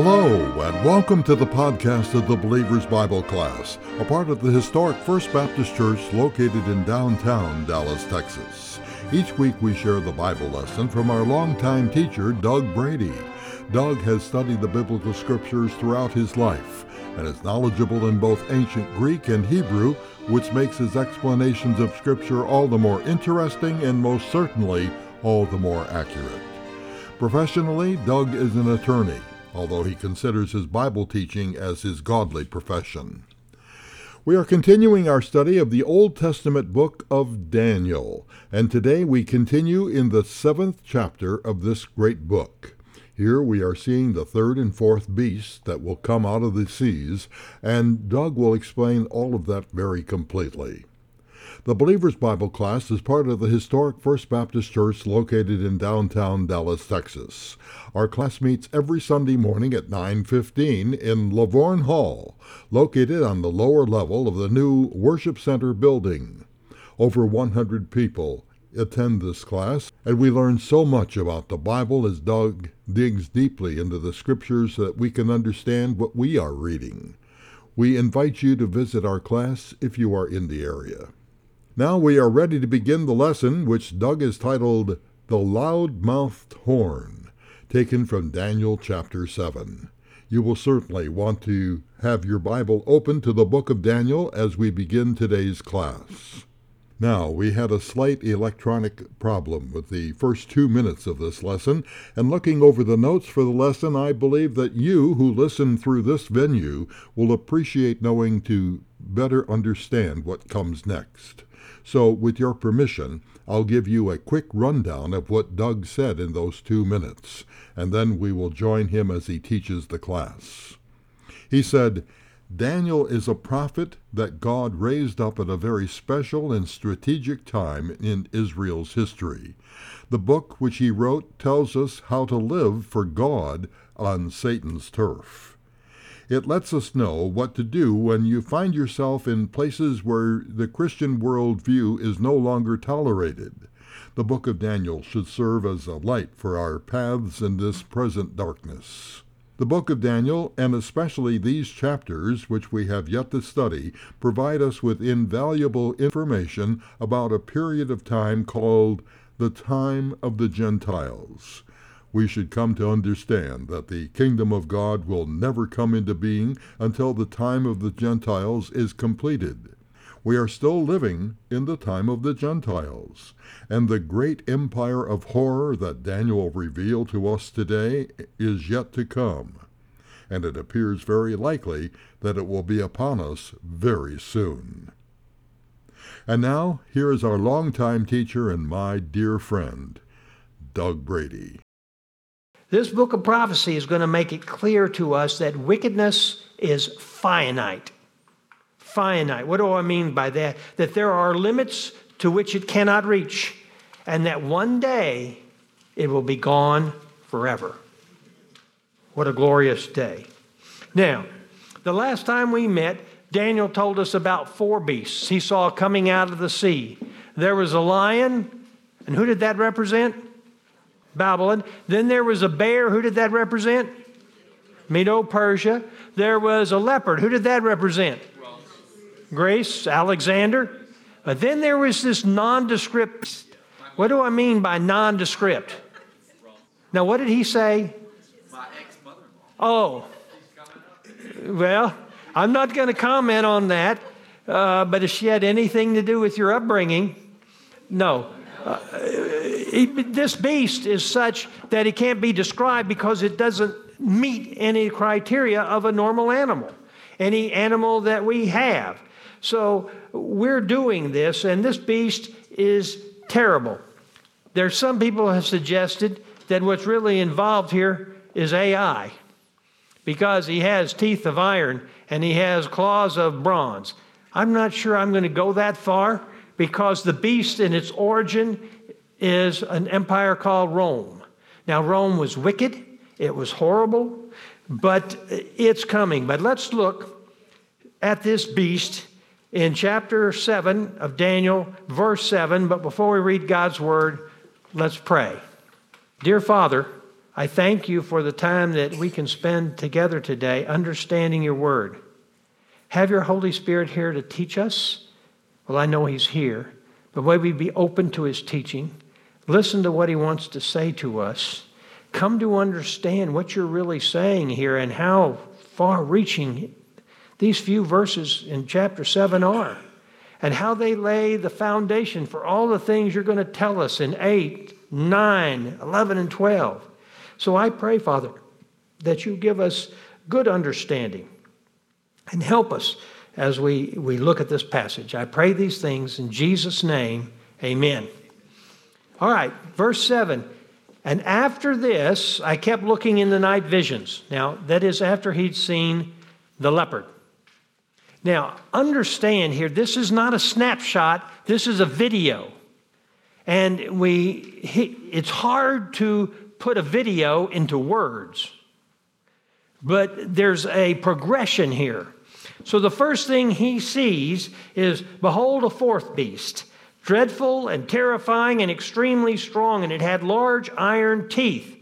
Hello, and welcome to the podcast of the Believer's Bible Class, a part of the historic First Baptist Church located in downtown Dallas, Texas. Each week we share the Bible lesson from our longtime teacher, Doug Brady. Doug has studied the biblical scriptures throughout his life and is knowledgeable in both ancient Greek and Hebrew, which makes his explanations of Scripture all the more interesting and most certainly all the more accurate. Professionally, Doug is an attorney although he considers his Bible teaching as his godly profession. We are continuing our study of the Old Testament book of Daniel, and today we continue in the seventh chapter of this great book. Here we are seeing the third and fourth beasts that will come out of the seas, and Doug will explain all of that very completely. The Believer's Bible class is part of the historic First Baptist Church located in downtown Dallas, Texas. Our class meets every Sunday morning at 9:15 in Lavorne Hall, located on the lower level of the new Worship Center building. Over 100 people attend this class, and we learn so much about the Bible as Doug digs deeply into the scriptures so that we can understand what we are reading. We invite you to visit our class if you are in the area. Now we are ready to begin the lesson, which Doug has titled The Loud Mouthed Horn, taken from Daniel chapter 7. You will certainly want to have your Bible open to the book of Daniel as we begin today's class. Now, we had a slight electronic problem with the first two minutes of this lesson, and looking over the notes for the lesson, I believe that you who listen through this venue will appreciate knowing to better understand what comes next. So, with your permission, I'll give you a quick rundown of what Doug said in those two minutes, and then we will join him as he teaches the class. He said, Daniel is a prophet that God raised up at a very special and strategic time in Israel's history. The book which he wrote tells us how to live for God on Satan's turf. It lets us know what to do when you find yourself in places where the Christian worldview is no longer tolerated. The book of Daniel should serve as a light for our paths in this present darkness. The book of Daniel, and especially these chapters which we have yet to study, provide us with invaluable information about a period of time called the time of the Gentiles we should come to understand that the kingdom of God will never come into being until the time of the Gentiles is completed. We are still living in the time of the Gentiles, and the great empire of horror that Daniel revealed to us today is yet to come, and it appears very likely that it will be upon us very soon. And now, here is our longtime teacher and my dear friend, Doug Brady. This book of prophecy is going to make it clear to us that wickedness is finite. Finite. What do I mean by that? That there are limits to which it cannot reach, and that one day it will be gone forever. What a glorious day. Now, the last time we met, Daniel told us about four beasts he saw coming out of the sea. There was a lion, and who did that represent? Babylon. Then there was a bear. Who did that represent? Medo Persia. There was a leopard. Who did that represent? Grace, Alexander. But then there was this nondescript. What do I mean by nondescript? Now, what did he say? Oh, well, I'm not going to comment on that, uh, but if she had anything to do with your upbringing, no. Uh, this beast is such that it can't be described because it doesn't meet any criteria of a normal animal, any animal that we have. So we're doing this, and this beast is terrible. There's some people have suggested that what's really involved here is AI because he has teeth of iron and he has claws of bronze. I'm not sure I'm going to go that far because the beast in its origin is an empire called Rome. Now, Rome was wicked, it was horrible, but it's coming. But let's look at this beast in chapter 7 of Daniel, verse 7. But before we read God's word, let's pray. Dear Father, I thank you for the time that we can spend together today understanding your word. Have your Holy Spirit here to teach us. Well, I know he's here, but may we be open to his teaching, listen to what he wants to say to us, come to understand what you're really saying here and how far reaching these few verses in chapter 7 are, and how they lay the foundation for all the things you're going to tell us in 8, 9, 11, and 12. So I pray, Father, that you give us good understanding and help us as we, we look at this passage. I pray these things in Jesus' name. Amen. All right, verse 7. And after this, I kept looking in the night visions. Now, that is after he'd seen the leopard. Now, understand here, this is not a snapshot, this is a video. And we, it's hard to put a video into words. But there's a progression here. So the first thing he sees is Behold, a fourth beast, dreadful and terrifying and extremely strong, and it had large iron teeth.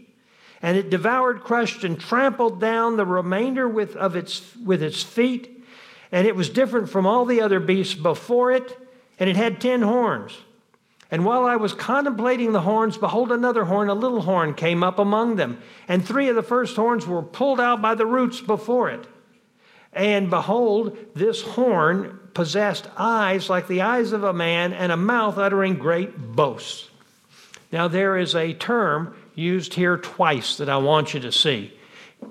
And it devoured, crushed, and trampled down the remainder with, of its, with its feet. And it was different from all the other beasts before it, and it had ten horns. And while I was contemplating the horns, behold, another horn, a little horn, came up among them. And three of the first horns were pulled out by the roots before it. And behold, this horn possessed eyes like the eyes of a man, and a mouth uttering great boasts. Now, there is a term used here twice that I want you to see.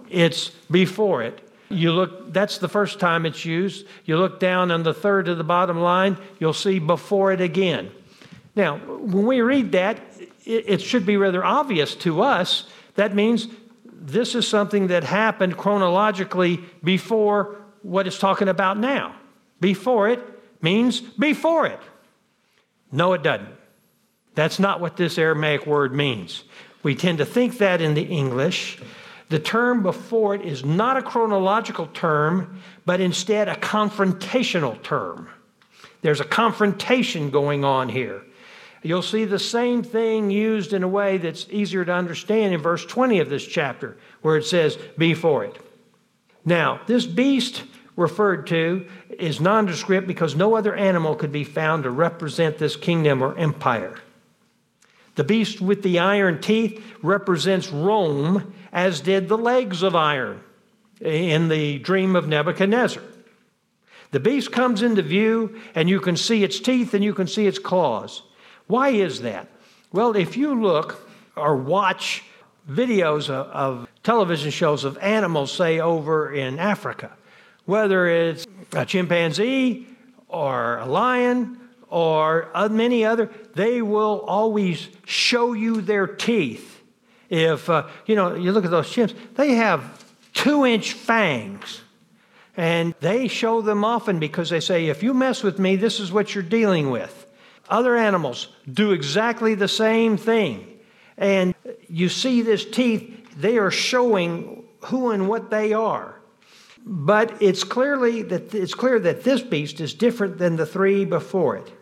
It's before it. You look, that's the first time it's used. You look down on the third to the bottom line, you'll see before it again. Now, when we read that, it should be rather obvious to us. That means this is something that happened chronologically before what it's talking about now. Before it means before it. No, it doesn't. That's not what this Aramaic word means. We tend to think that in the English. The term before it is not a chronological term, but instead a confrontational term. There's a confrontation going on here. You'll see the same thing used in a way that's easier to understand in verse 20 of this chapter, where it says, Before it. Now, this beast referred to is nondescript because no other animal could be found to represent this kingdom or empire. The beast with the iron teeth represents Rome, as did the legs of iron in the dream of Nebuchadnezzar. The beast comes into view, and you can see its teeth and you can see its claws. Why is that? Well, if you look or watch videos of, television shows of animals, say over in Africa, whether it's a chimpanzee or a lion or many other, they will always show you their teeth. If, uh, you know, you look at those chimps, they have two inch fangs. And they show them often because they say, if you mess with me, this is what you're dealing with. Other animals do exactly the same thing. And you see this teeth, they are showing who and what they are. But it's clearly that it's clear that this beast is different than the three before it.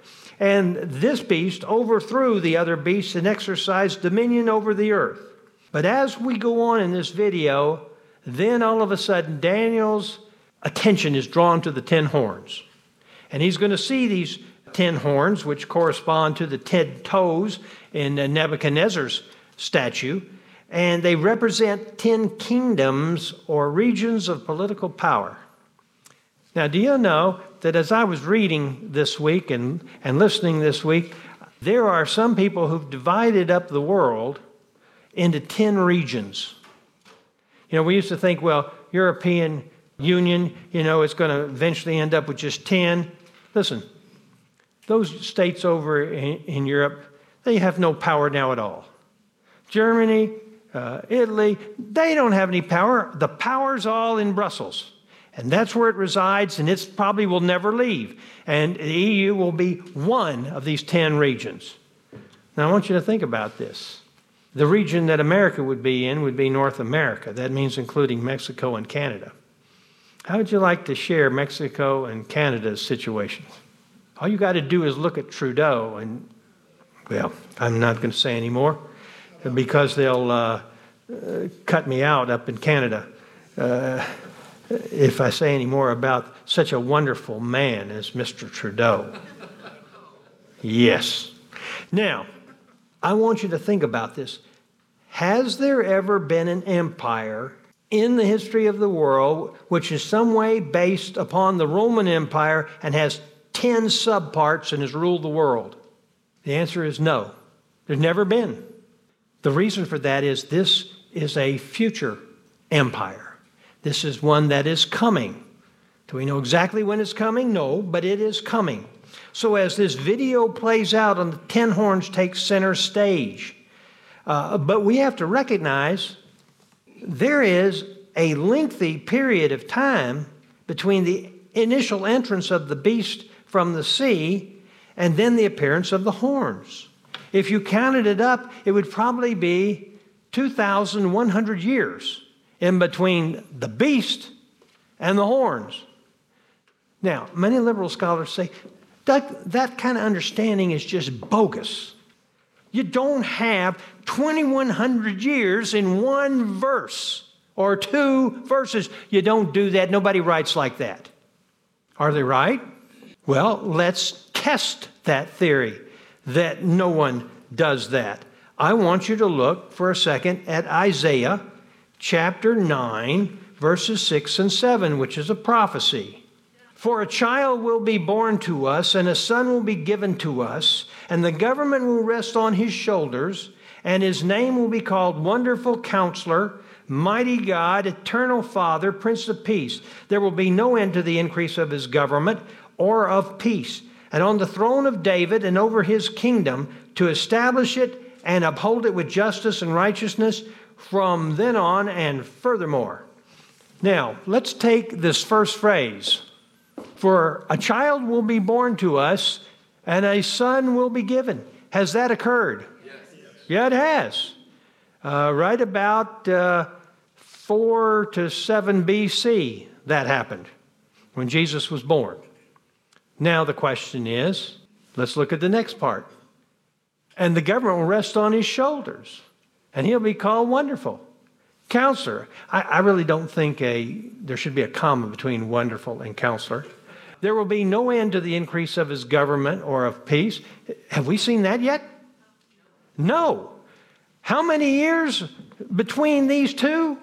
And this beast overthrew the other beasts and exercised dominion over the earth. But as we go on in this video, then all of a sudden Daniel's attention is drawn to the ten horns. And he's going to see these ten horns, which correspond to the ten toes in Nebuchadnezzar's statue, and they represent ten kingdoms or regions of political power. Now, do you know that as I was reading this week and, and listening this week, there are some people who've divided up the world into 10 regions. You know, we used to think, well, European Union, you know, it's going to eventually end up with just 10. Listen, those states over in, in Europe, they have no power now at all. Germany, uh, Italy, they don't have any power. The power's all in Brussels. And that's where it resides, and it probably will never leave. And the EU will be one of these 10 regions. Now, I want you to think about this. The region that America would be in would be North America. That means including Mexico and Canada. How would you like to share Mexico and Canada's situations? All you got to do is look at Trudeau, and well, I'm not going to say anymore because they'll uh, uh, cut me out up in Canada uh, if I say any more about such a wonderful man as Mr. Trudeau. Yes. Now, I want you to think about this. Has there ever been an empire in the history of the world which is some way based upon the Roman Empire and has 10 subparts and has ruled the world? The answer is no. There's never been. The reason for that is this is a future empire. This is one that is coming. Do we know exactly when it's coming? No, but it is coming. So as this video plays out and the ten horns take center stage, uh, but we have to recognize there is a lengthy period of time between the initial entrance of the beast from the sea and then the appearance of the horns. If you counted it up, it would probably be 2,100 years in between the beast and the horns. Now, many liberal scholars say that, that kind of understanding is just bogus. You don't have 2,100 years in one verse or two verses. You don't do that. Nobody writes like that. Are they right? Well, let's test that theory that no one does that. I want you to look for a second at Isaiah chapter 9, verses 6 and 7, which is a prophecy. For a child will be born to us, and a son will be given to us, and the government will rest on his shoulders, and his name will be called Wonderful Counselor, Mighty God, Eternal Father, Prince of Peace. There will be no end to the increase of his government or of peace, and on the throne of David and over his kingdom to establish it and uphold it with justice and righteousness from then on and furthermore. Now, let's take this first phrase For a child will be born to us, and a son will be given. Has that occurred? Yes. Yeah, it has. Uh, right about uh, 4 to 7 BC, that happened when Jesus was born. Now, the question is let's look at the next part and the government will rest on his shoulders, and he'll be called wonderful. Counselor. I, I really don't think a, there should be a comma between wonderful and counselor. There will be no end to the increase of his government or of peace. Have we seen that yet? No. How many years between these two?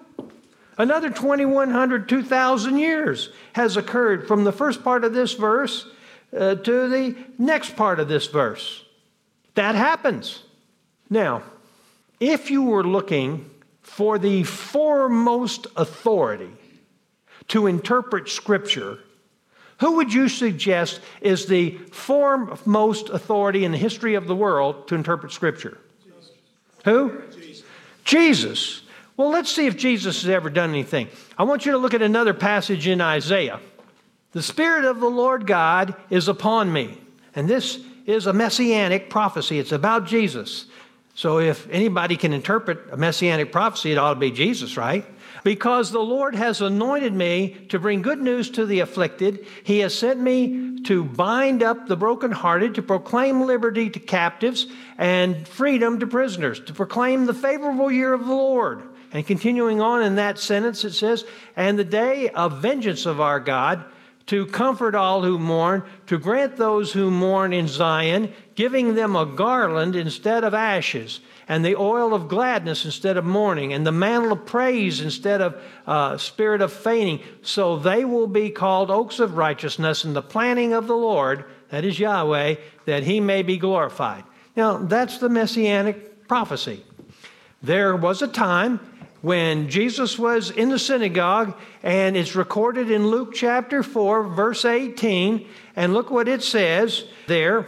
Another 2,100, 2,000 years has occurred from the first part of this verse uh, to the next part of this verse. That happens. Now, if you were looking for the foremost authority to interpret Scripture, who would you suggest is the foremost authority in the history of the world to interpret Scripture? Jesus. Who? Jesus. Jesus. Well, let's see if Jesus has ever done anything. I want you to look at another passage in Isaiah. The Spirit of the Lord God is upon me. And this is a messianic prophecy. It's about Jesus. So if anybody can interpret a messianic prophecy, it ought to be Jesus, right? Because the Lord has anointed me to bring good news to the afflicted. He has sent me to bind up the brokenhearted, to proclaim liberty to captives and freedom to prisoners, to proclaim the favorable year of the Lord. And continuing on in that sentence, it says, And the day of vengeance of our God to comfort all who mourn, to grant those who mourn in Zion, giving them a garland instead of ashes, and the oil of gladness instead of mourning, and the mantle of praise instead of uh, spirit of fainting. So they will be called oaks of righteousness and the planting of the Lord, that is Yahweh, that he may be glorified. Now, that's the messianic prophecy. There was a time when Jesus was in the synagogue, and it's recorded in Luke chapter 4, verse 18. And look what it says there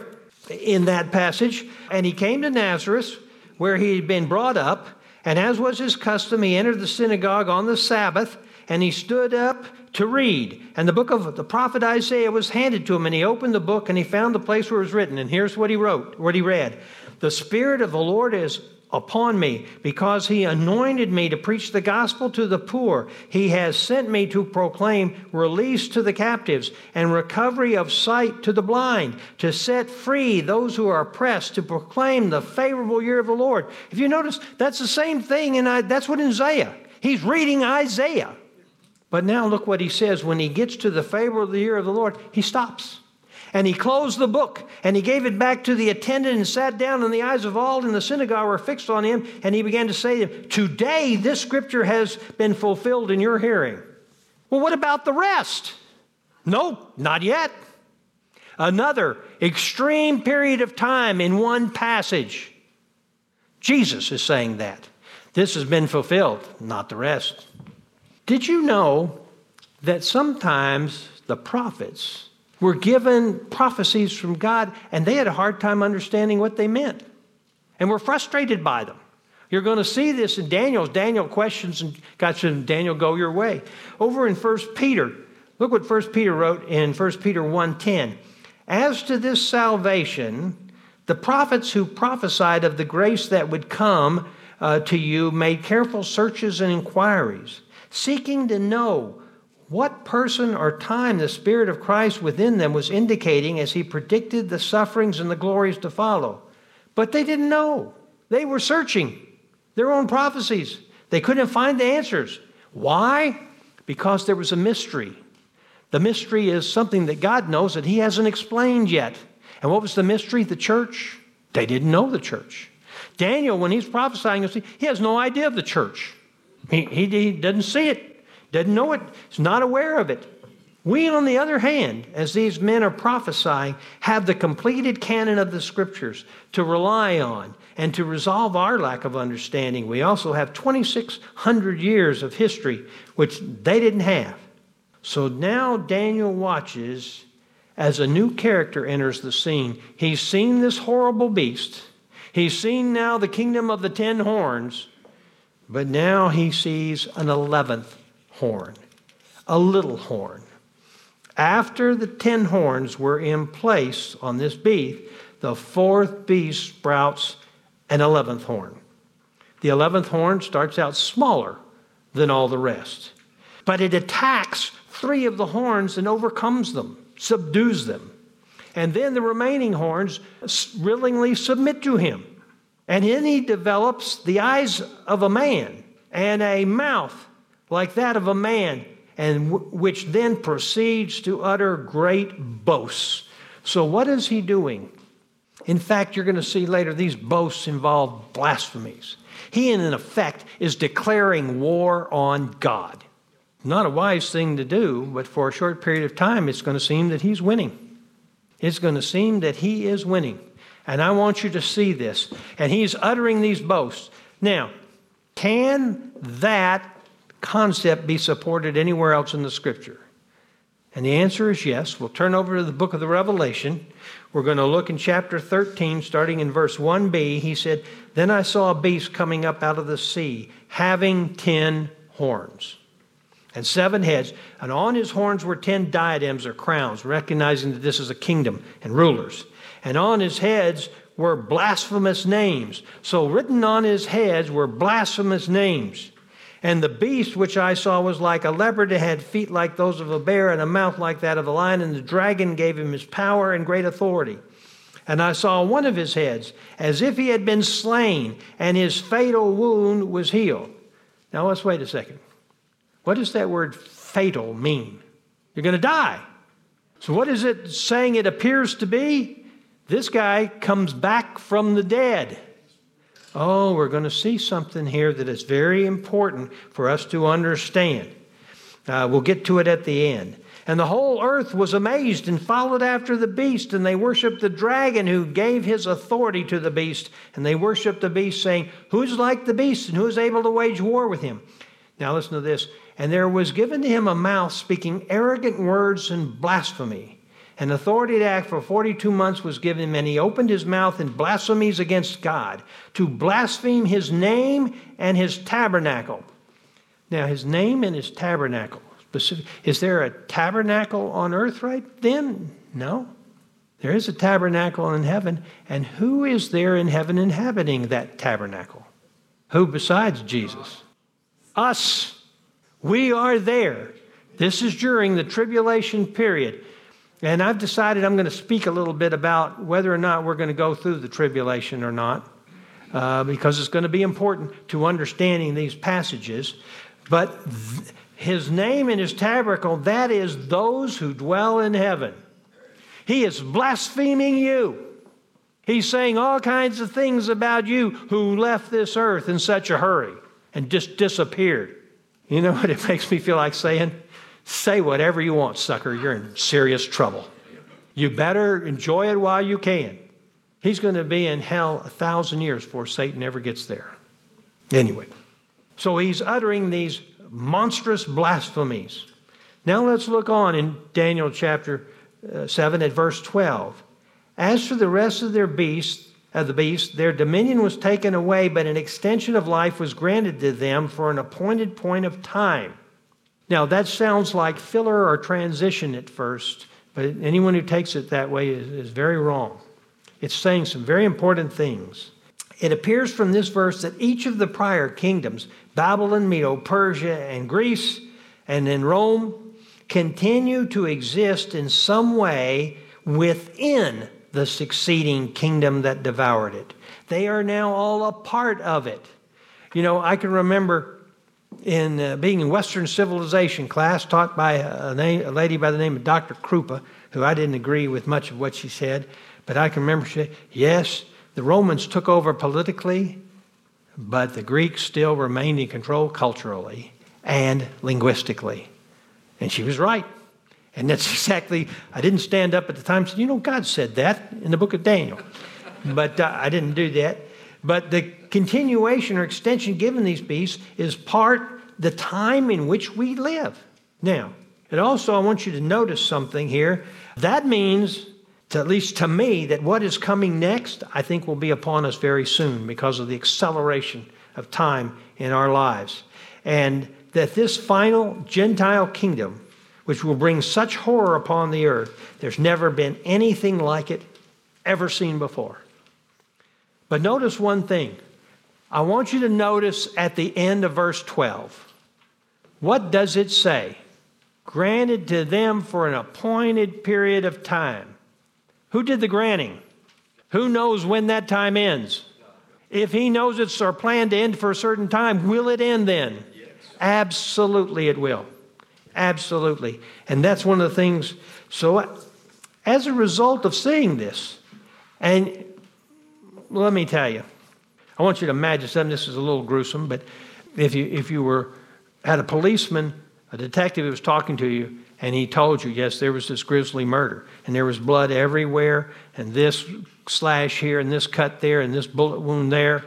in that passage. And he came to Nazareth, where he had been brought up, and as was his custom, he entered the synagogue on the Sabbath, and he stood up to read. And the book of the prophet Isaiah was handed to him, and he opened the book, and he found the place where it was written. And here's what he wrote, what he read The Spirit of the Lord is upon me because he anointed me to preach the gospel to the poor. He has sent me to proclaim release to the captives and recovery of sight to the blind, to set free those who are oppressed, to proclaim the favorable year of the Lord. If you notice, that's the same thing, and that's what in Isaiah. He's reading Isaiah. But now look what he says when he gets to the favorable year of the Lord, he stops. And he closed the book and he gave it back to the attendant and sat down, and the eyes of all in the synagogue were fixed on him. And he began to say to Today this scripture has been fulfilled in your hearing. Well, what about the rest? No, not yet. Another extreme period of time in one passage. Jesus is saying that. This has been fulfilled, not the rest. Did you know that sometimes the prophets were given prophecies from God and they had a hard time understanding what they meant and were frustrated by them. You're going to see this in Daniel's. Daniel questions and God said, Daniel, go your way. Over in 1 Peter, look what 1 Peter wrote in 1 Peter 1.10. As to this salvation, the prophets who prophesied of the grace that would come uh, to you made careful searches and inquiries, seeking to know what person or time the Spirit of Christ within them was indicating as he predicted the sufferings and the glories to follow. But they didn't know. They were searching their own prophecies. They couldn't find the answers. Why? Because there was a mystery. The mystery is something that God knows that He hasn't explained yet. And what was the mystery? The church. They didn't know the church. Daniel, when he's prophesying, he has no idea of the church. He, he, he doesn't see it doesn't know it, is not aware of it. We, on the other hand, as these men are prophesying, have the completed canon of the scriptures to rely on and to resolve our lack of understanding. We also have 2,600 years of history, which they didn't have. So now Daniel watches as a new character enters the scene. He's seen this horrible beast, he's seen now the kingdom of the ten horns, but now he sees an eleventh horn, a little horn. After the ten horns were in place on this beast, the fourth beast sprouts an eleventh horn. The eleventh horn starts out smaller than all the rest, but it attacks three of the horns and overcomes them, subdues them. And then the remaining horns willingly submit to him. And then he develops the eyes of a man and a mouth like that of a man, and w- which then proceeds to utter great boasts. So, what is he doing? In fact, you're going to see later these boasts involve blasphemies. He, in effect, is declaring war on God. Not a wise thing to do, but for a short period of time, it's going to seem that he's winning. It's going to seem that he is winning. And I want you to see this. And he's uttering these boasts. Now, can that concept be supported anywhere else in the scripture? And the answer is yes. We'll turn over to the book of the Revelation. We're going to look in chapter 13, starting in verse 1b. He said, Then I saw a beast coming up out of the sea, having ten horns and seven heads, and on his horns were ten diadems or crowns, recognizing that this is a kingdom and rulers. And on his heads were blasphemous names. So written on his heads were blasphemous names. And the beast which I saw was like a leopard. It had feet like those of a bear and a mouth like that of a lion. And the dragon gave him his power and great authority. And I saw one of his heads as if he had been slain, and his fatal wound was healed. Now let's wait a second. What does that word fatal mean? You're going to die. So, what is it saying it appears to be? This guy comes back from the dead. Oh, we're going to see something here that is very important for us to understand. Uh, we'll get to it at the end. And the whole earth was amazed and followed after the beast, and they worshiped the dragon who gave his authority to the beast. And they worshiped the beast, saying, Who's like the beast, and who is able to wage war with him? Now listen to this. And there was given to him a mouth speaking arrogant words and blasphemy. An authority to act for 42 months was given him, and he opened his mouth in blasphemies against God, to blaspheme his name and his tabernacle. Now, his name and his tabernacle. Specific, is there a tabernacle on earth right then? No. There is a tabernacle in heaven, and who is there in heaven inhabiting that tabernacle? Who besides Jesus? Us. We are there. This is during the tribulation period. And I've decided I'm going to speak a little bit about whether or not we're going to go through the tribulation or not, uh, because it's going to be important to understanding these passages. But th- his name and his tabernacle, that is those who dwell in heaven. He is blaspheming you. He's saying all kinds of things about you who left this earth in such a hurry and just disappeared. You know what it makes me feel like saying? Say whatever you want, sucker. You're in serious trouble. You better enjoy it while you can. He's going to be in hell a thousand years before Satan ever gets there. Anyway, so he's uttering these monstrous blasphemies. Now let's look on in Daniel chapter uh, 7 at verse 12. As for the rest of their beasts, of the beast, their dominion was taken away, but an extension of life was granted to them for an appointed point of time. Now, that sounds like filler or transition at first, but anyone who takes it that way is, is very wrong. It's saying some very important things. It appears from this verse that each of the prior kingdoms, Babylon, Medo, Persia, and Greece, and then Rome, continue to exist in some way within the succeeding kingdom that devoured it. They are now all a part of it. You know, I can remember in uh, being in Western civilization class taught by a, name, a, lady by the name of Dr. Krupa, who I didn't agree with much of what she said, but I can remember she yes, the Romans took over politically, but the Greeks still remained in control culturally and linguistically. And she was right. And that's exactly, I didn't stand up at the time and said, you know, God said that in the book of Daniel. but uh, I didn't do that. But the continuation or extension given these beasts is part the time in which we live. Now, and also I want you to notice something here. That means, to, at least to me, that what is coming next, I think will be upon us very soon because of the acceleration of time in our lives. And that this final Gentile kingdom, which will bring such horror upon the earth, there's never been anything like it ever seen before. But notice one thing. I want you to notice at the end of verse 12. What does it say? Granted to them for an appointed period of time. Who did the granting? Who knows when that time ends? If he knows it's our plan to end for a certain time, will it end then? Yes. Absolutely, it will. Absolutely. And that's one of the things. So, as a result of seeing this, and let me tell you, I want you to imagine something. This is a little gruesome, but if you if you were had a policeman, a detective who was talking to you, and he told you, yes, there was this grisly murder, and there was blood everywhere, and this slash here, and this cut there, and this bullet wound there,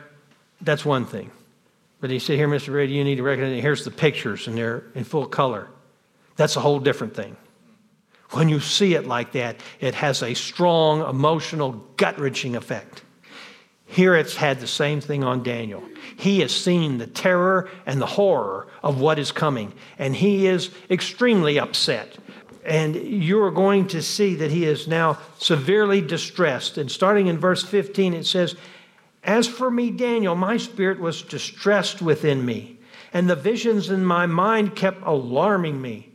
that's one thing. But he said, here, Mr. Brady, you need to recognize, here's the pictures, and they're in full color. That's a whole different thing. When you see it like that, it has a strong emotional, gut wrenching effect. Here it's had the same thing on Daniel. He has seen the terror and the horror of what is coming, and he is extremely upset. And you're going to see that he is now severely distressed. And starting in verse 15, it says, As for me, Daniel, my spirit was distressed within me, and the visions in my mind kept alarming me.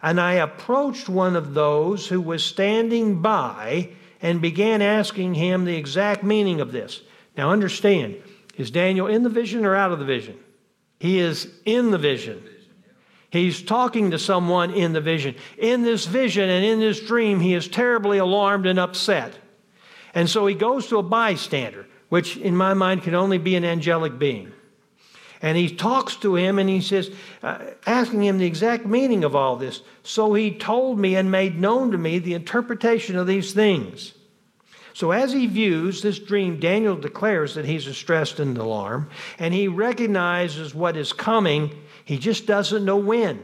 And I approached one of those who was standing by and began asking him the exact meaning of this. Now understand, is Daniel in the vision or out of the vision? He is in the vision. He's talking to someone in the vision. In this vision and in this dream, he is terribly alarmed and upset. And so he goes to a bystander, which in my mind can only be an angelic being. And he talks to him and he says, uh, asking him the exact meaning of all this. So he told me and made known to me the interpretation of these things. So, as he views this dream, Daniel declares that he's distressed and alarmed, and he recognizes what is coming. He just doesn't know when.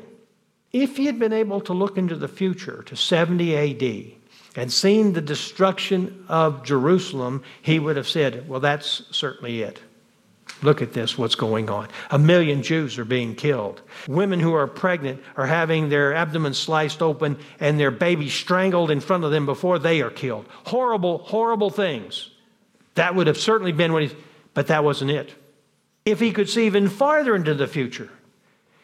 If he had been able to look into the future to 70 AD and seen the destruction of Jerusalem, he would have said, Well, that's certainly it. Look at this, what's going on. A million Jews are being killed. Women who are pregnant are having their abdomen sliced open and their baby strangled in front of them before they are killed. Horrible, horrible things. That would have certainly been what he, but that wasn't it. If he could see even farther into the future,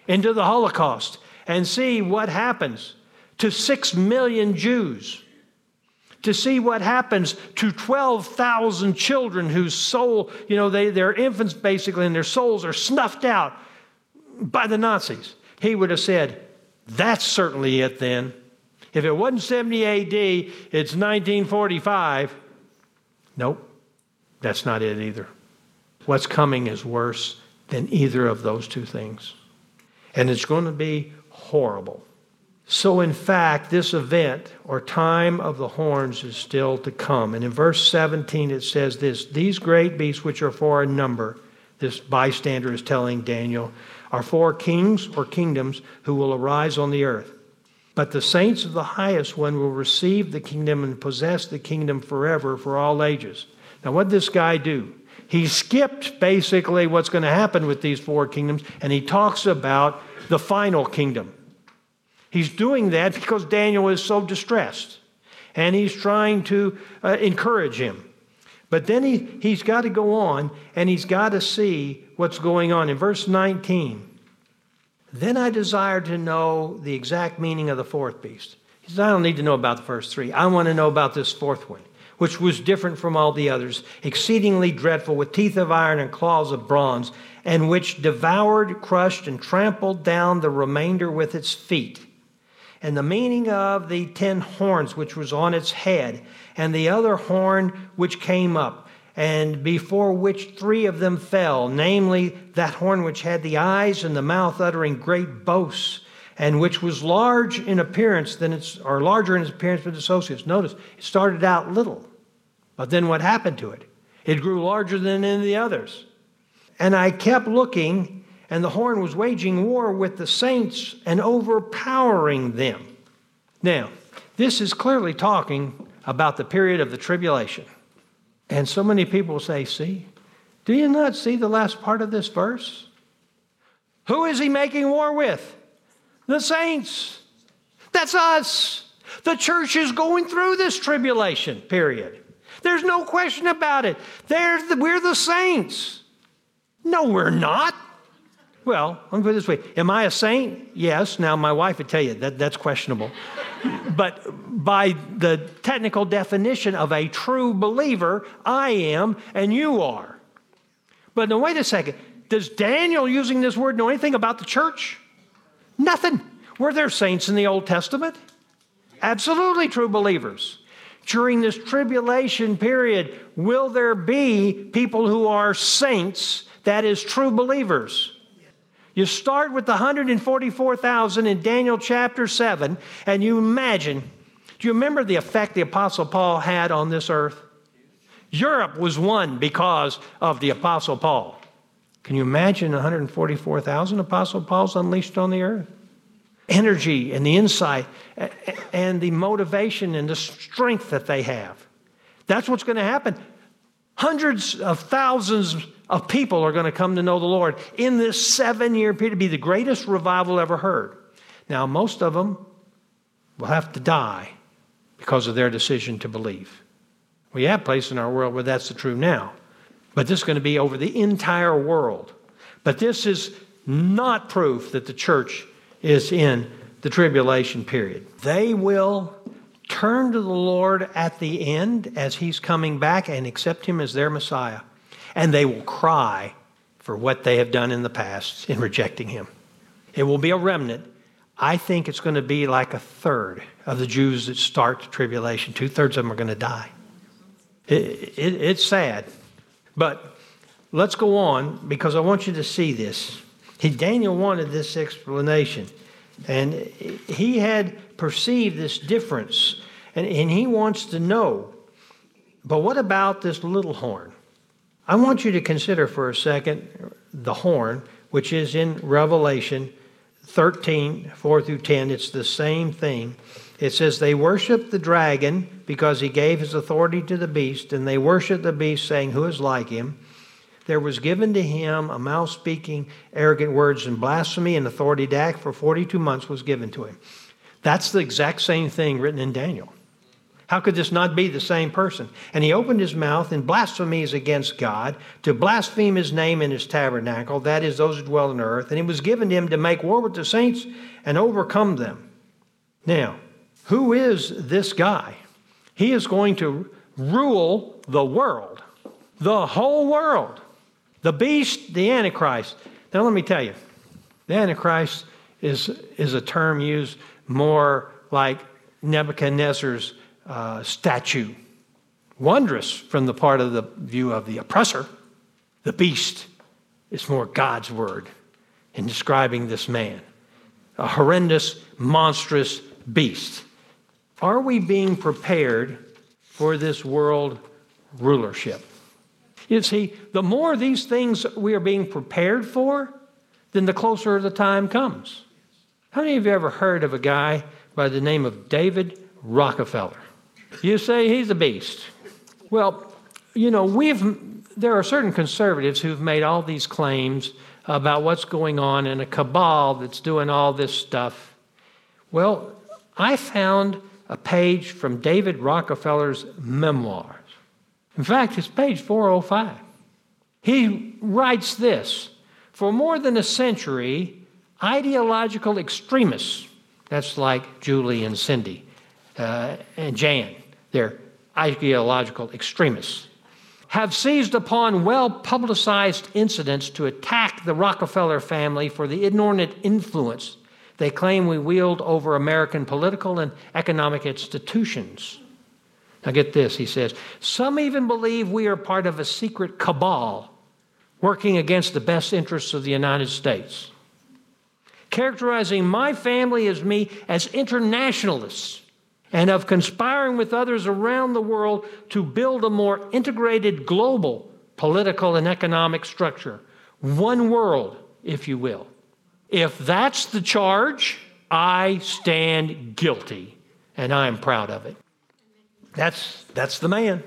into the Holocaust, and see what happens to six million Jews to see what happens to 12,000 children whose soul, you know, they, they're infants basically, and their souls are snuffed out by the Nazis. He would have said, That's certainly it then. If it wasn't 70 AD, it's 1945. Nope, that's not it either. What's coming is worse than either of those two things. And it's going to be horrible. So, in fact, this event or time of the horns is still to come. And in verse 17, it says this These great beasts, which are four in number, this bystander is telling Daniel, are four kings or kingdoms who will arise on the earth. But the saints of the highest one will receive the kingdom and possess the kingdom forever for all ages. Now, what did this guy do? He skipped basically what's going to happen with these four kingdoms, and he talks about the final kingdom. He's doing that because Daniel is so distressed. And he's trying to uh, encourage him. But then he, he's got to go on and he's got to see what's going on. In verse 19, then I desire to know the exact meaning of the fourth beast. He says, I don't need to know about the first three. I want to know about this fourth one, which was different from all the others, exceedingly dreadful, with teeth of iron and claws of bronze, and which devoured, crushed, and trampled down the remainder with its feet and the meaning of the ten horns which was on its head, and the other horn which came up, and before which three of them fell, namely that horn which had the eyes and the mouth uttering great boasts, and which was large in appearance than its or larger in its appearance than its associates. Notice it started out little, but then what happened to it? It grew larger than any of the others. And I kept looking and the horn was waging war with the saints and overpowering them. Now, this is clearly talking about the period of the tribulation. And so many people say, See, do you not see the last part of this verse? Who is he making war with? The saints. That's us. The church is going through this tribulation period. There's no question about it. The, we're the saints. No, we're not. Well, let me put it this way Am I a saint? Yes. Now, my wife would tell you that that's questionable. but by the technical definition of a true believer, I am and you are. But now, wait a second. Does Daniel using this word know anything about the church? Nothing. Were there saints in the Old Testament? Absolutely true believers. During this tribulation period, will there be people who are saints, that is, true believers? You start with the 144,000 in Daniel chapter 7, and you imagine, do you remember the effect the Apostle Paul had on this earth? Europe was won because of the Apostle Paul. Can you imagine 144,000 Apostle Pauls unleashed on the earth? Energy and the insight and the motivation and the strength that they have. That's what's going to happen. Hundreds of thousands of people are going to come to know the Lord in this seven year period to be the greatest revival ever heard. Now, most of them will have to die because of their decision to believe. We have places in our world where that's the true now, but this is going to be over the entire world. But this is not proof that the church is in the tribulation period. They will turn to the Lord at the end as He's coming back and accept Him as their Messiah and they will cry for what they have done in the past in rejecting him. It will be a remnant. I think it's going to be like a third of the Jews that start the tribulation. Two thirds of them are going to die. It, it, it's sad. But let's go on because I want you to see this. He, Daniel wanted this explanation. And he had perceived this difference. And, and he wants to know. But what about this little horn? I want you to consider for a second the horn, which is in Revelation 13, 4 through 10. It's the same thing. It says, They worship the dragon because he gave his authority to the beast, and they worship the beast, saying, Who is like him? there was given to him a mouth speaking arrogant words and blasphemy, and authority to act for 42 months was given to him. That's the exact same thing written in Daniel. How could this not be the same person? And he opened his mouth in blasphemies against God, to blaspheme his name in his tabernacle, that is, those who dwell on earth. And it was given to him to make war with the saints and overcome them. Now, who is this guy? He is going to rule the world, the whole world. The beast, the Antichrist. Now, let me tell you, the Antichrist is, is a term used more like Nebuchadnezzar's uh, statue. Wondrous from the part of the view of the oppressor. The beast is more God's word in describing this man. A horrendous, monstrous beast. Are we being prepared for this world rulership? You see, the more these things we are being prepared for, then the closer the time comes. How many of you ever heard of a guy by the name of David Rockefeller? You say he's a beast. Well, you know, we've there are certain conservatives who've made all these claims about what's going on in a cabal that's doing all this stuff. Well, I found a page from David Rockefeller's memoirs. In fact, it's page 405. He writes this For more than a century, ideological extremists, that's like Julie and Cindy uh, and Jan, they're ideological extremists, have seized upon well publicized incidents to attack the Rockefeller family for the inordinate influence they claim we wield over American political and economic institutions. Now, get this, he says. Some even believe we are part of a secret cabal working against the best interests of the United States. Characterizing my family as me as internationalists and of conspiring with others around the world to build a more integrated global political and economic structure. One world, if you will. If that's the charge, I stand guilty, and I am proud of it. That's, that's the man.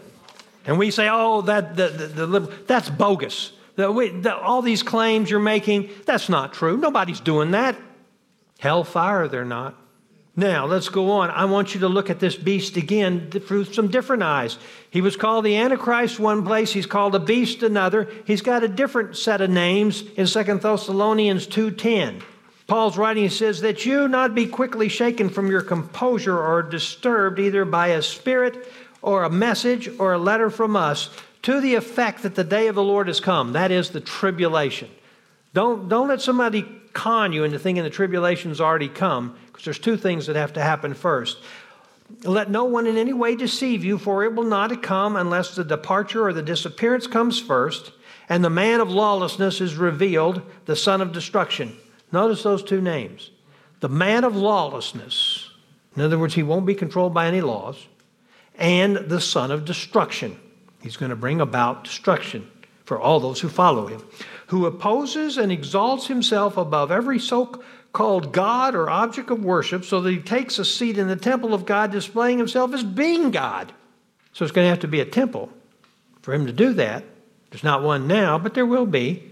And we say, oh, that, the, the, the that's bogus. The, we, the, all these claims you're making, that's not true. Nobody's doing that. Hellfire, they're not. Now, let's go on. I want you to look at this beast again through some different eyes. He was called the Antichrist one place, he's called a beast another. He's got a different set of names in Second Thessalonians 2:10. Paul's writing says that you not be quickly shaken from your composure or disturbed either by a spirit or a message or a letter from us to the effect that the day of the Lord has come. That is the tribulation. Don't, don't let somebody con you into thinking the tribulation's already come, there's two things that have to happen first. Let no one in any way deceive you, for it will not come unless the departure or the disappearance comes first, and the man of lawlessness is revealed, the son of destruction. Notice those two names. The man of lawlessness, in other words, he won't be controlled by any laws, and the son of destruction. He's going to bring about destruction for all those who follow him who opposes and exalts himself above every so called God or object of worship, so that he takes a seat in the temple of God, displaying himself as being God. So it's going to have to be a temple for him to do that. There's not one now, but there will be.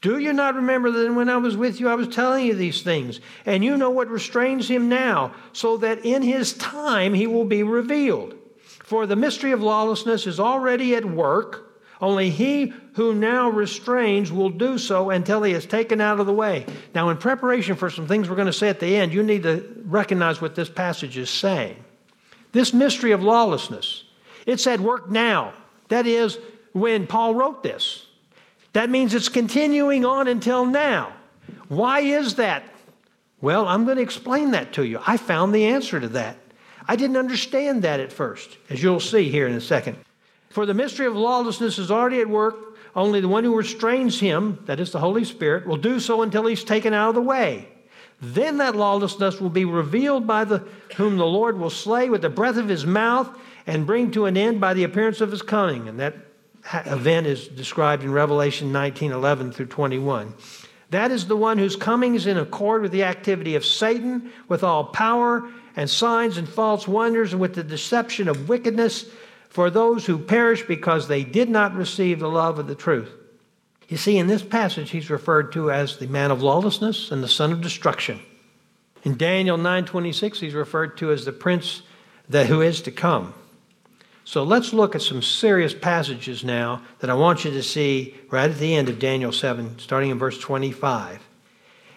Do you not remember that when I was with you, I was telling you these things? And you know what restrains him now, so that in his time he will be revealed. For the mystery of lawlessness is already at work. Only he who now restrains will do so until he is taken out of the way. Now, in preparation for some things we're going to say at the end, you need to recognize what this passage is saying. This mystery of lawlessness, it's at work now. That is, when Paul wrote this. That means it's continuing on until now. Why is that? Well, I'm going to explain that to you. I found the answer to that. I didn't understand that at first, as you'll see here in a second. For the mystery of lawlessness is already at work. Only the one who restrains him, that is the Holy Spirit, will do so until he's taken out of the way. Then that lawlessness will be revealed by the whom the Lord will slay with the breath of his mouth and bring to an end by the appearance of his coming. And that event is described in Revelation 19 11 through 21. That is the one whose coming is in accord with the activity of Satan, with all power and signs and false wonders, and with the deception of wickedness for those who perish because they did not receive the love of the truth. You see, in this passage, he's referred to as the man of lawlessness and the son of destruction. In Daniel 9:26, he's referred to as the prince that who is to come. So let's look at some serious passages now that I want you to see right at the end of Daniel 7, starting in verse 25.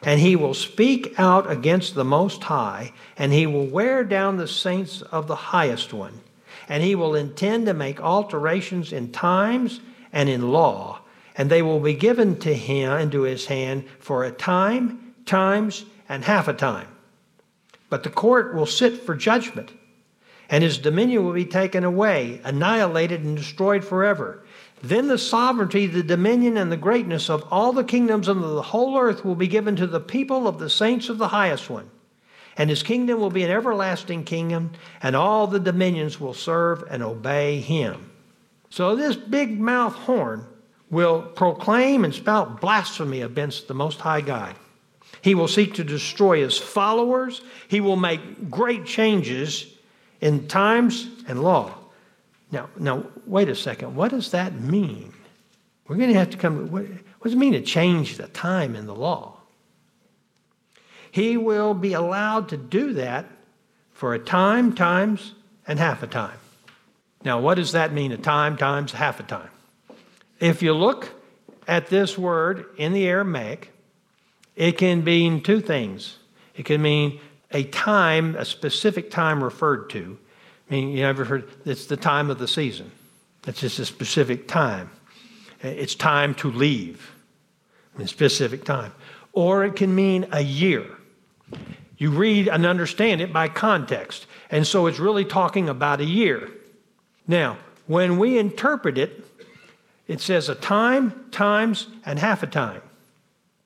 And he will speak out against the Most High, and he will wear down the saints of the Highest One, and he will intend to make alterations in times and in law, and they will be given to him into his hand for a time, times, and half a time. But the court will sit for judgment and his dominion will be taken away, annihilated, and destroyed forever. Then the sovereignty, the dominion, and the greatness of all the kingdoms of the whole earth will be given to the people of the saints of the highest one. And his kingdom will be an everlasting kingdom, and all the dominions will serve and obey him. So this big mouth horn will proclaim and spout blasphemy against the Most High God. He will seek to destroy his followers. He will make great changes in times and law. Now, now, wait a second. What does that mean? We're going to have to come. What, what does it mean to change the time in the law? He will be allowed to do that for a time, times, and half a time. Now, what does that mean? A time, times, half a time. If you look at this word in the Aramaic, it can mean two things. It can mean a time, a specific time referred to. I mean, you ever heard it's the time of the season. It's just a specific time. It's time to leave. A specific time. Or it can mean a year. You read and understand it by context. And so it's really talking about a year. Now, when we interpret it, it says a time, times, and half a time.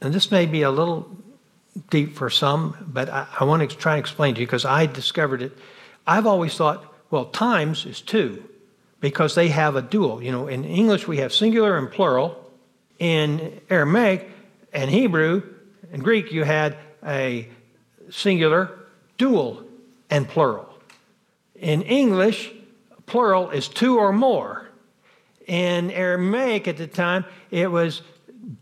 And this may be a little deep for some, but I, I want to try and explain to you because I discovered it. I've always thought, well, times is two because they have a dual. You know, in English we have singular and plural. In Aramaic and Hebrew and Greek you had a singular, dual, and plural. In English, plural is two or more. In Aramaic at the time, it was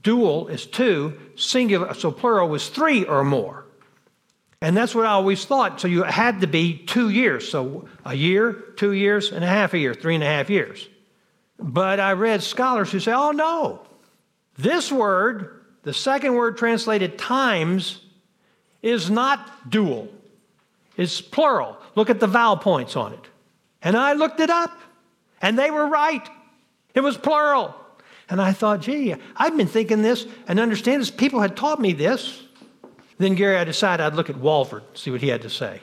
dual is two, singular, so plural was three or more. And that's what I always thought. So you had to be two years. So a year, two years, and a half a year, three and a half years. But I read scholars who say, oh no, this word, the second word translated times, is not dual, it's plural. Look at the vowel points on it. And I looked it up, and they were right. It was plural. And I thought, gee, I've been thinking this and understand this. People had taught me this. Then, Gary, I decided I'd look at Walvoord, see what he had to say.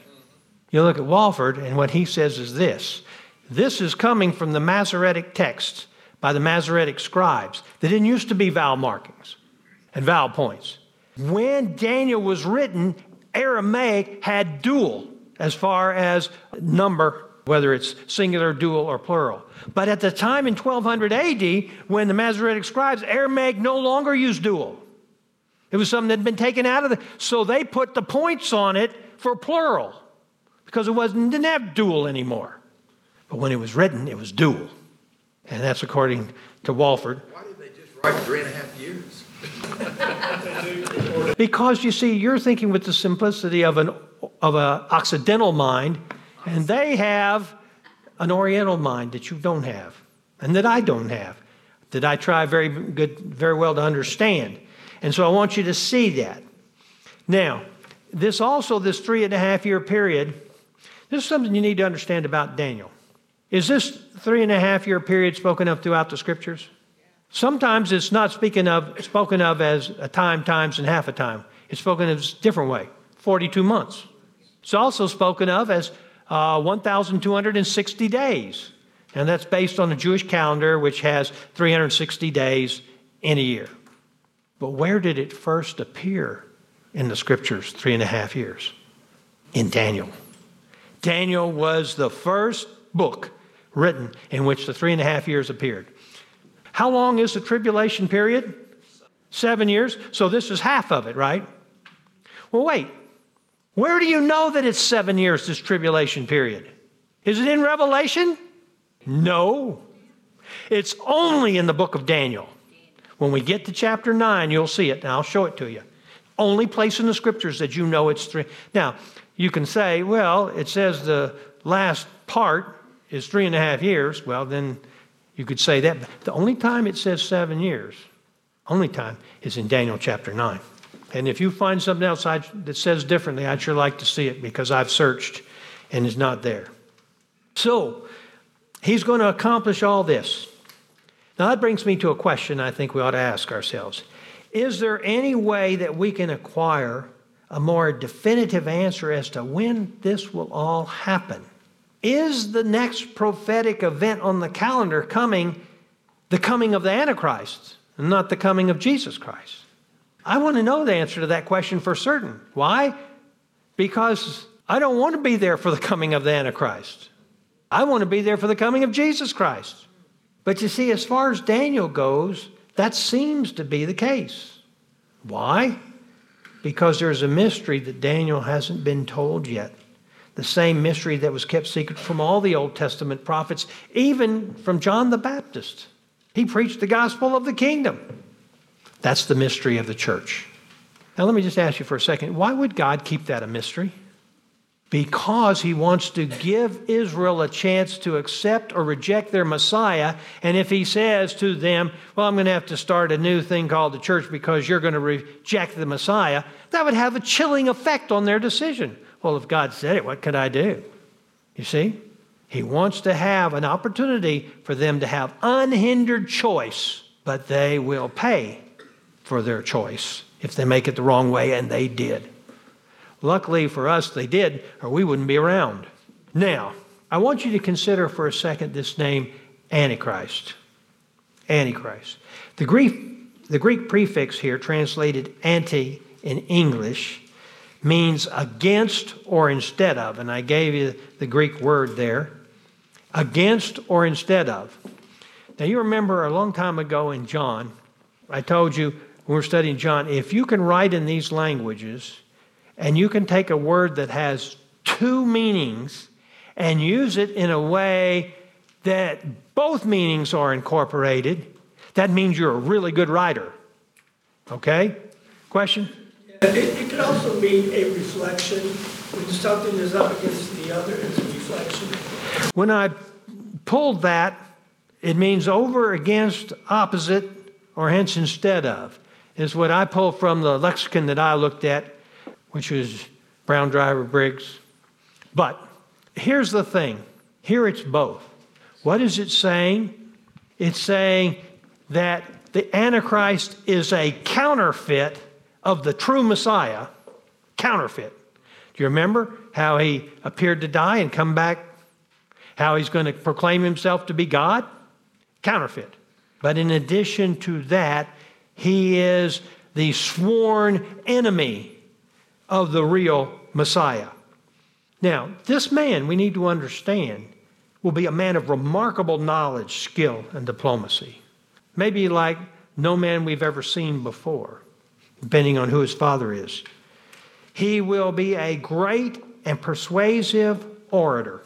You look at Walvoord, and what he says is this this is coming from the Masoretic texts by the Masoretic scribes. They didn't used to be vowel markings and vowel points. When Daniel was written, Aramaic had dual as far as number whether it's singular, dual, or plural. But at the time in 1200 AD, when the Masoretic scribes, Aramaic no longer used dual. It was something that had been taken out of the. So they put the points on it for plural because it wasn't didn't have dual anymore. But when it was written, it was dual, and that's according to Walvoord. Why did they just write three and a half years? because you see, you're thinking with the simplicity of an of an Occidental mind and they have an Oriental mind that you don't have, and that I don't have, that I try very good, very well to understand. And so I want you to see that. Now, this also, this three and a half year period, this is something you need to understand about Daniel. Is this three and a half year period spoken of throughout the scriptures? Sometimes it's not speaking of, spoken of as a time, times, and half a time. It's spoken of a different way 42 months. It's also spoken of as uh, 1,260 days. And that's based on the Jewish calendar, which has 360 days in a year. But where did it first appear in the scriptures, three and a half years? In Daniel. Daniel was the first book written in which the three and a half years appeared. How long is the tribulation period? Seven years. So this is half of it, right? Well, wait. Where do you know that it's seven years, this tribulation period? Is it in Revelation? No. It's only in the book of Daniel. When we get to chapter 9, you'll see it, and I'll show it to you. Only place in the scriptures that you know it's three. Now, you can say, well, it says the last part is three and a half years. Well, then you could say that. The only time it says seven years, only time, is in Daniel chapter 9. And if you find something else that says differently, I'd sure like to see it because I've searched and it's not there. So, he's going to accomplish all this. Now, that brings me to a question I think we ought to ask ourselves. Is there any way that we can acquire a more definitive answer as to when this will all happen? Is the next prophetic event on the calendar coming the coming of the Antichrist and not the coming of Jesus Christ? I want to know the answer to that question for certain. Why? Because I don't want to be there for the coming of the Antichrist. I want to be there for the coming of Jesus Christ. But you see, as far as Daniel goes, that seems to be the case. Why? Because there's a mystery that Daniel hasn't been told yet. The same mystery that was kept secret from all the Old Testament prophets, even from John the Baptist. He preached the gospel of the kingdom. That's the mystery of the church. Now, let me just ask you for a second why would God keep that a mystery? because he wants to give Israel a chance to accept or reject their Messiah. And if he says to them, Well, I'm going to have to start a new thing called the church because you're going to reject the Messiah, that would have a chilling effect on their decision. Well, if God said it, what could I do? You see? He wants to have an opportunity for them to have unhindered choice, but they will pay for their choice if they make it the wrong way, and they did. Luckily for us, they did, or we wouldn't be around. Now, I want you to consider for a second this name Antichrist. Antichrist. The Greek, the Greek prefix here, translated anti in English, means against or instead of. And I gave you the Greek word there against or instead of. Now, you remember a long time ago in John, I told you when we are studying John, if you can write in these languages, and you can take a word that has two meanings and use it in a way that both meanings are incorporated, that means you're a really good writer. Okay? Question? Could also mean a reflection. When something is up against the other, it's a reflection. When I pulled that, it means over, against, opposite, or hence instead of, is what I pulled from the lexicon that I looked at which was Brown Driver Briggs. But here's the thing here it's both. What is it saying? It's saying that the Antichrist is a counterfeit of the true Messiah. Counterfeit. Do you remember how he appeared to die and come back? How he's going to proclaim himself to be God? Counterfeit. But in addition to that, he is the sworn enemy of the real Messiah. Now, this man, we need to understand, will be a man of remarkable knowledge, skill, and diplomacy. Maybe like no man we've ever seen before, depending on who his father is. He will be a great and persuasive orator.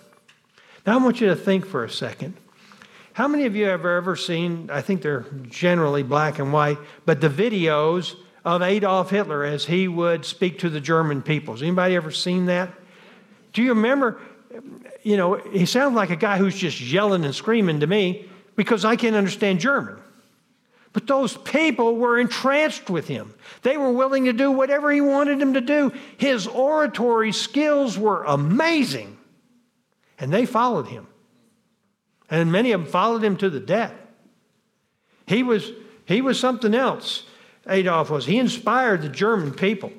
Now, I want you to think for a second. How many of you have ever seen, I think they're generally black and white, but the videos of Adolf Hitler as he would speak to the German peoples. Anybody ever seen that? Do you remember? You know, he sounds like a guy who's just yelling and screaming to me because I can't understand German. But those people were entranced with him. They were willing to do whatever he wanted them to do. His oratory skills were amazing. And they followed him. And many of them followed him to the death. He was, he was something else. Adolf was. He inspired the German people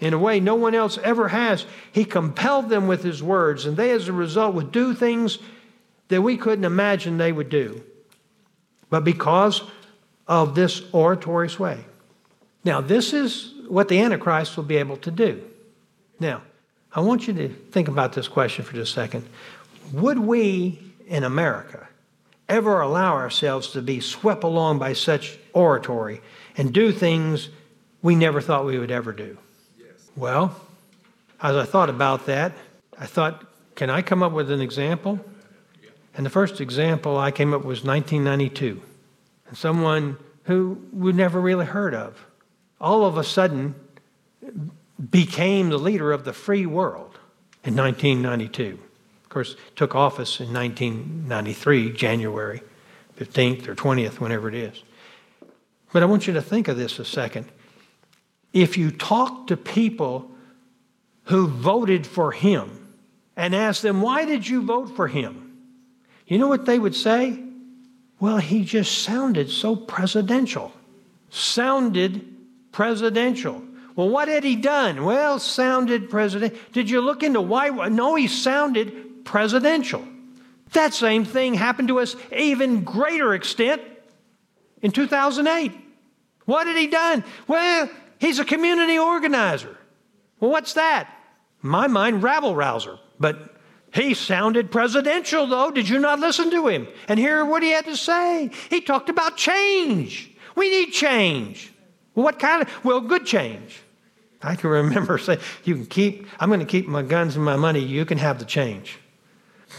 in a way no one else ever has. He compelled them with his words, and they, as a result, would do things that we couldn't imagine they would do. But because of this oratory sway. Now, this is what the Antichrist will be able to do. Now, I want you to think about this question for just a second. Would we in America ever allow ourselves to be swept along by such oratory and do things we never thought we would ever do. Yes. Well, as I thought about that, I thought, can I come up with an example? And the first example I came up with was 1992. And someone who we never really heard of, all of a sudden became the leader of the free world in 1992. Of course, took office in 1993, January 15th or 20th, whenever it is. But I want you to think of this a second. If you talk to people who voted for him and ask them, why did you vote for him? You know what they would say? Well, he just sounded so presidential. Sounded presidential. Well, what had he done? Well, sounded president. Did you look into why? No, he sounded presidential. That same thing happened to us even greater extent in 2008. What had he done? Well, he's a community organizer. Well, what's that? My mind, rabble rouser. But he sounded presidential, though. Did you not listen to him and hear what he had to say? He talked about change. We need change. What kind of? Well, good change. I can remember saying, You can keep, I'm going to keep my guns and my money. You can have the change.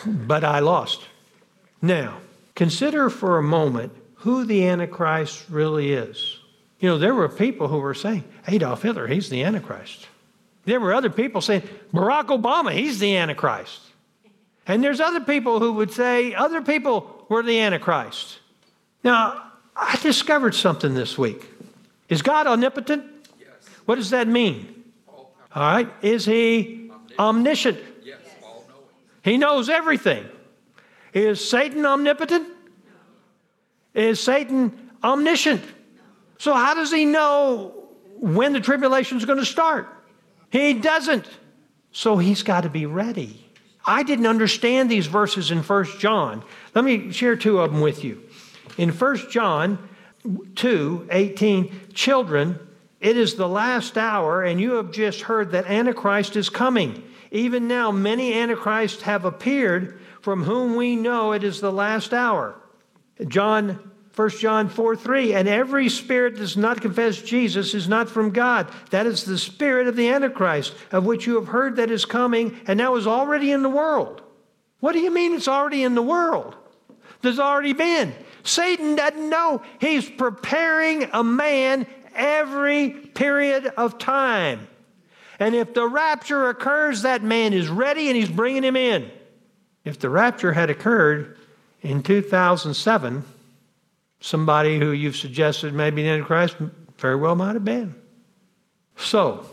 But I lost. Now, consider for a moment who the Antichrist really is. You know, there were people who were saying, Adolf Hitler, he's the Antichrist. There were other people saying, Barack Obama, he's the Antichrist. And there's other people who would say other people were the Antichrist. Now, I discovered something this week. Is God omnipotent? Yes. What does that mean? All right. Is he omniscient? Yes, all knowing. He knows everything. Is Satan omnipotent? No. Is Satan omniscient? No. So, how does he know when the tribulation is going to start? He doesn't. So, he's got to be ready. I didn't understand these verses in 1 John. Let me share two of them with you. In 1 John 2 18, children, it is the last hour, and you have just heard that Antichrist is coming. Even now, many Antichrists have appeared, from whom we know it is the last hour. John 1 John 4 3, and every spirit that does not confess Jesus is not from God. That is the spirit of the Antichrist, of which you have heard that is coming and now is already in the world. What do you mean it's already in the world? There's already been. Satan doesn't know. He's preparing a man every period of time. And if the rapture occurs, that man is ready and he's bringing him in. If the rapture had occurred in 2007, somebody who you've suggested maybe the Antichrist very well might have been. So,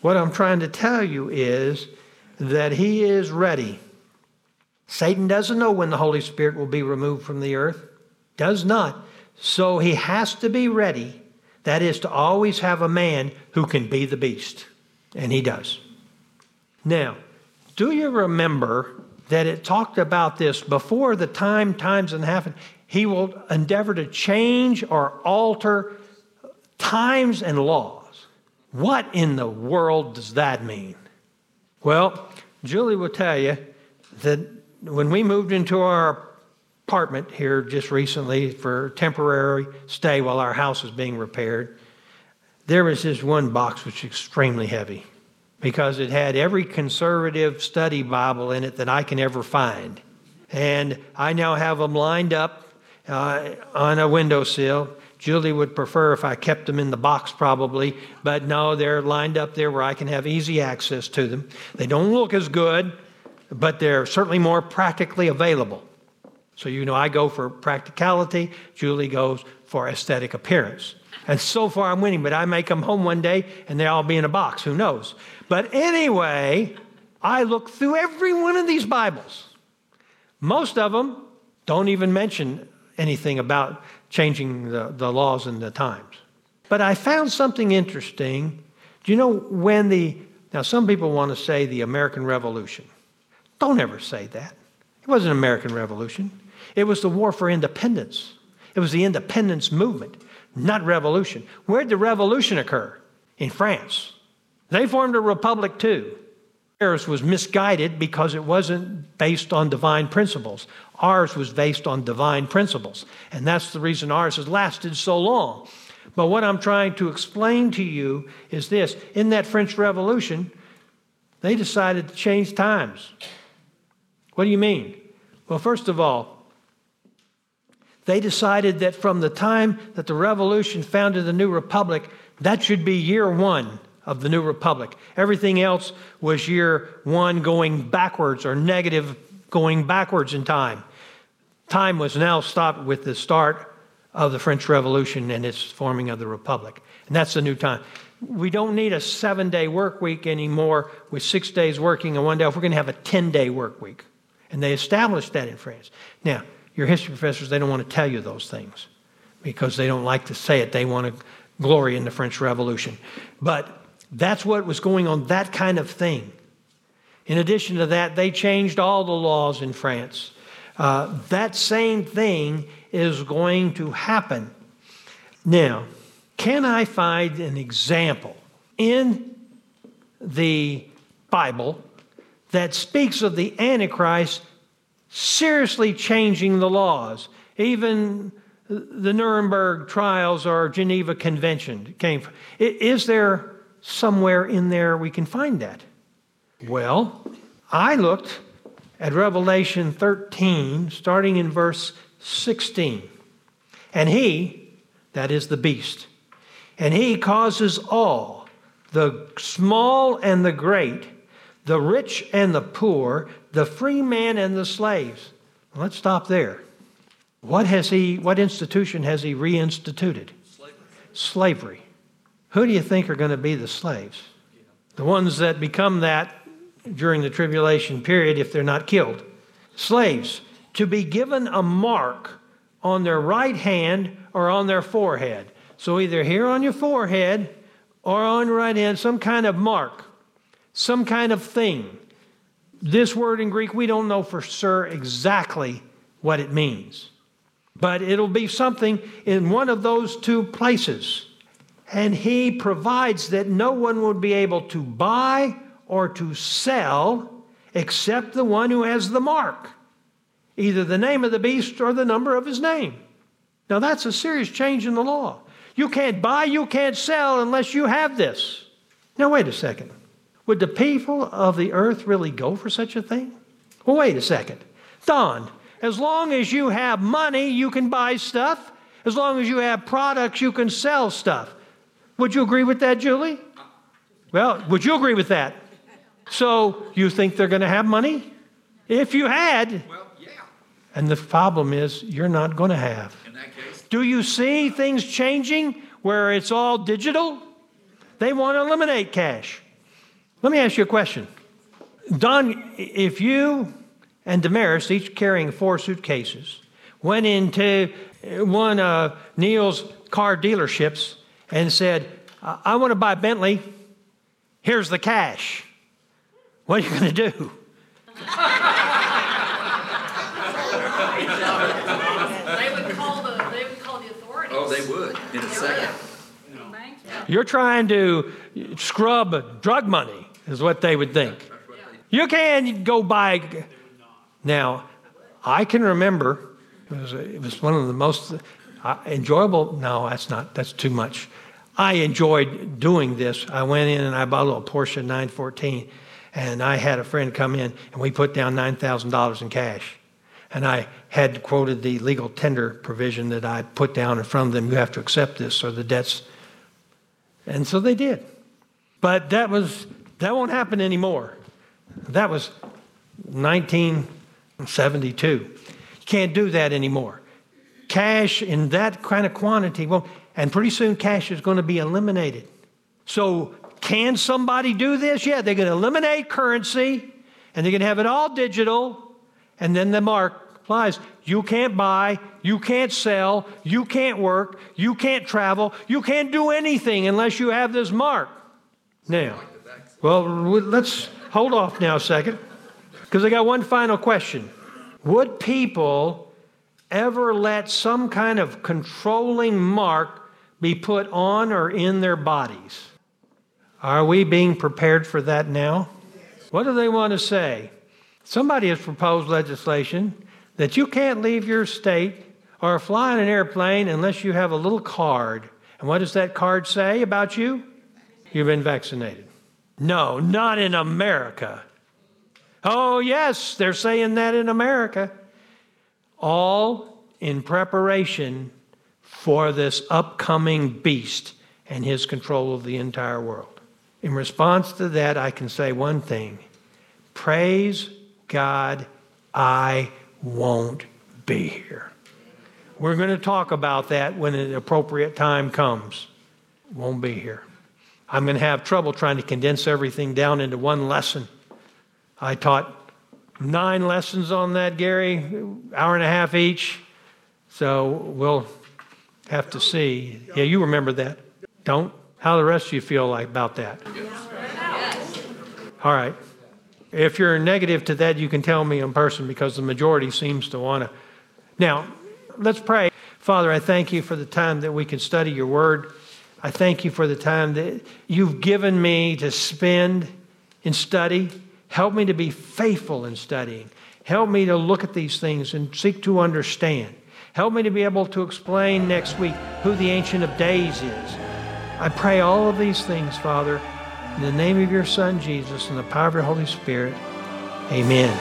what I'm trying to tell you is that he is ready. Satan doesn't know when the Holy Spirit will be removed from the earth, does not. So he has to be ready. That is to always have a man who can be the beast. And he does. Now, do you remember that it talked about this before the time, times, and happened? He will endeavor to change or alter times and laws. What in the world does that mean? Well, Julie will tell you that when we moved into our apartment here just recently for temporary stay while our house was being repaired, there was this one box which was extremely heavy because it had every conservative study Bible in it that I can ever find. And I now have them lined up uh, on a windowsill. Julie would prefer if I kept them in the box, probably, but no, they're lined up there where I can have easy access to them. They don't look as good, but they're certainly more practically available. So, you know, I go for practicality, Julie goes for aesthetic appearance. And so far I'm winning, but I may come home one day and they all be in a box. Who knows? But anyway, I look through every one of these Bibles. Most of them don't even mention anything about changing the, the laws and the times. But I found something interesting. Do you know when the, now some people want to say the American Revolution. Don't ever say that. It wasn't an American Revolution, it was the war for independence. It was the independence movement, not revolution. Where did the revolution occur? In France. They formed a republic too. Theirs was misguided because it wasn't based on divine principles. Ours was based on divine principles. And that's the reason ours has lasted so long. But what I'm trying to explain to you is this in that French Revolution, they decided to change times. What do you mean? Well, first of all, they decided that from the time that the revolution founded the new republic, that should be year one of the new republic. Everything else was year one going backwards or negative going backwards in time. Time was now stopped with the start of the French Revolution and its forming of the republic. And that's the new time. We don't need a seven day work week anymore with six days working and one day off. We're going to have a 10 day work week. And they established that in France. Now, your history professors, they don't want to tell you those things because they don't like to say it. They want to glory in the French Revolution. But that's what was going on, that kind of thing. In addition to that, they changed all the laws in France. Uh, that same thing is going to happen. Now, can I find an example in the Bible that speaks of the Antichrist seriously changing the laws? Even the Nuremberg trials or Geneva Convention came from. Is there somewhere in there we can find that? Well, I looked at Revelation 13, starting in verse 16. And he, that is the beast, and he causes all, the small and the great, the rich and the poor, the free man and the slaves. Let's stop there. What has he, what institution has he reinstituted? Slavery. Slavery. Who do you think are going to be the slaves? The ones that become that during the tribulation period if they're not killed. Slaves, to be given a mark on their right hand or on their forehead. So either here on your forehead or on your right hand, some kind of mark, some kind of thing. This word in Greek, we don't know for sure exactly what it means, but it'll be something in one of those two places. And he provides that no one would be able to buy or to sell except the one who has the mark, either the name of the beast or the number of his name. Now, that's a serious change in the law. You can't buy, you can't sell unless you have this. Now, wait a second. Would the people of the earth really go for such a thing? Well, wait a second. Don, as long as you have money, you can buy stuff. As long as you have products, you can sell stuff. Would you agree with that, Julie? Well, would you agree with that? So you think they're going to have money? If you had. Well, yeah. And the problem is, you're not going to have. In that case. Do you see things changing where it's all digital? They want to eliminate cash. Let me ask you a question. Don, if you and Damaris, each carrying four suitcases, went into one of Neil's car dealerships and said, I want to buy Bentley, here's the cash. What are you going to do? They would call the, they would call the authorities. Oh, they would in a second. you. You're trying to scrub drug money, is what they would think. That's what they- You can go buy. Now, I can remember it was, it was one of the most uh, enjoyable. No, that's not. That's too much. I enjoyed doing this. I went in and I bought a little Porsche 914, and I had a friend come in and we put down nine thousand dollars in cash. And I had quoted the legal tender provision that I put down in front of them. You have to accept this, or the debts. And so they did. But that was that won't happen anymore. That was 1972. You can't do that anymore. Cash in that kind of quantity, well, and pretty soon cash is going to be eliminated. So, can somebody do this? Yeah, they're going to eliminate currency and they're going to have it all digital, and then the mark applies. You can't buy, you can't sell, you can't work, you can't travel, you can't do anything unless you have this mark. Now, well, let's hold off now a second because I got one final question. Would people ever let some kind of controlling mark be put on or in their bodies? Are we being prepared for that now? What do they want to say? Somebody has proposed legislation that you can't leave your state or fly in an airplane unless you have a little card. And what does that card say about you? You've been vaccinated. No, not in America. Oh, yes, they're saying that in America. All in preparation for this upcoming beast and his control of the entire world. In response to that, I can say one thing Praise God, I won't be here. We're going to talk about that when an appropriate time comes. Won't be here. I'm going to have trouble trying to condense everything down into one lesson. I taught nine lessons on that, Gary, hour and a half each. So we'll have to see. Yeah, you remember that. Don't? How the rest of you feel like about that? All right. If you're negative to that, you can tell me in person because the majority seems to want to. Now, let's pray. Father, I thank you for the time that we can study your word. I thank you for the time that you've given me to spend in study. Help me to be faithful in studying. Help me to look at these things and seek to understand. Help me to be able to explain next week who the Ancient of Days is. I pray all of these things, Father, in the name of your Son, Jesus, and the power of your Holy Spirit. Amen.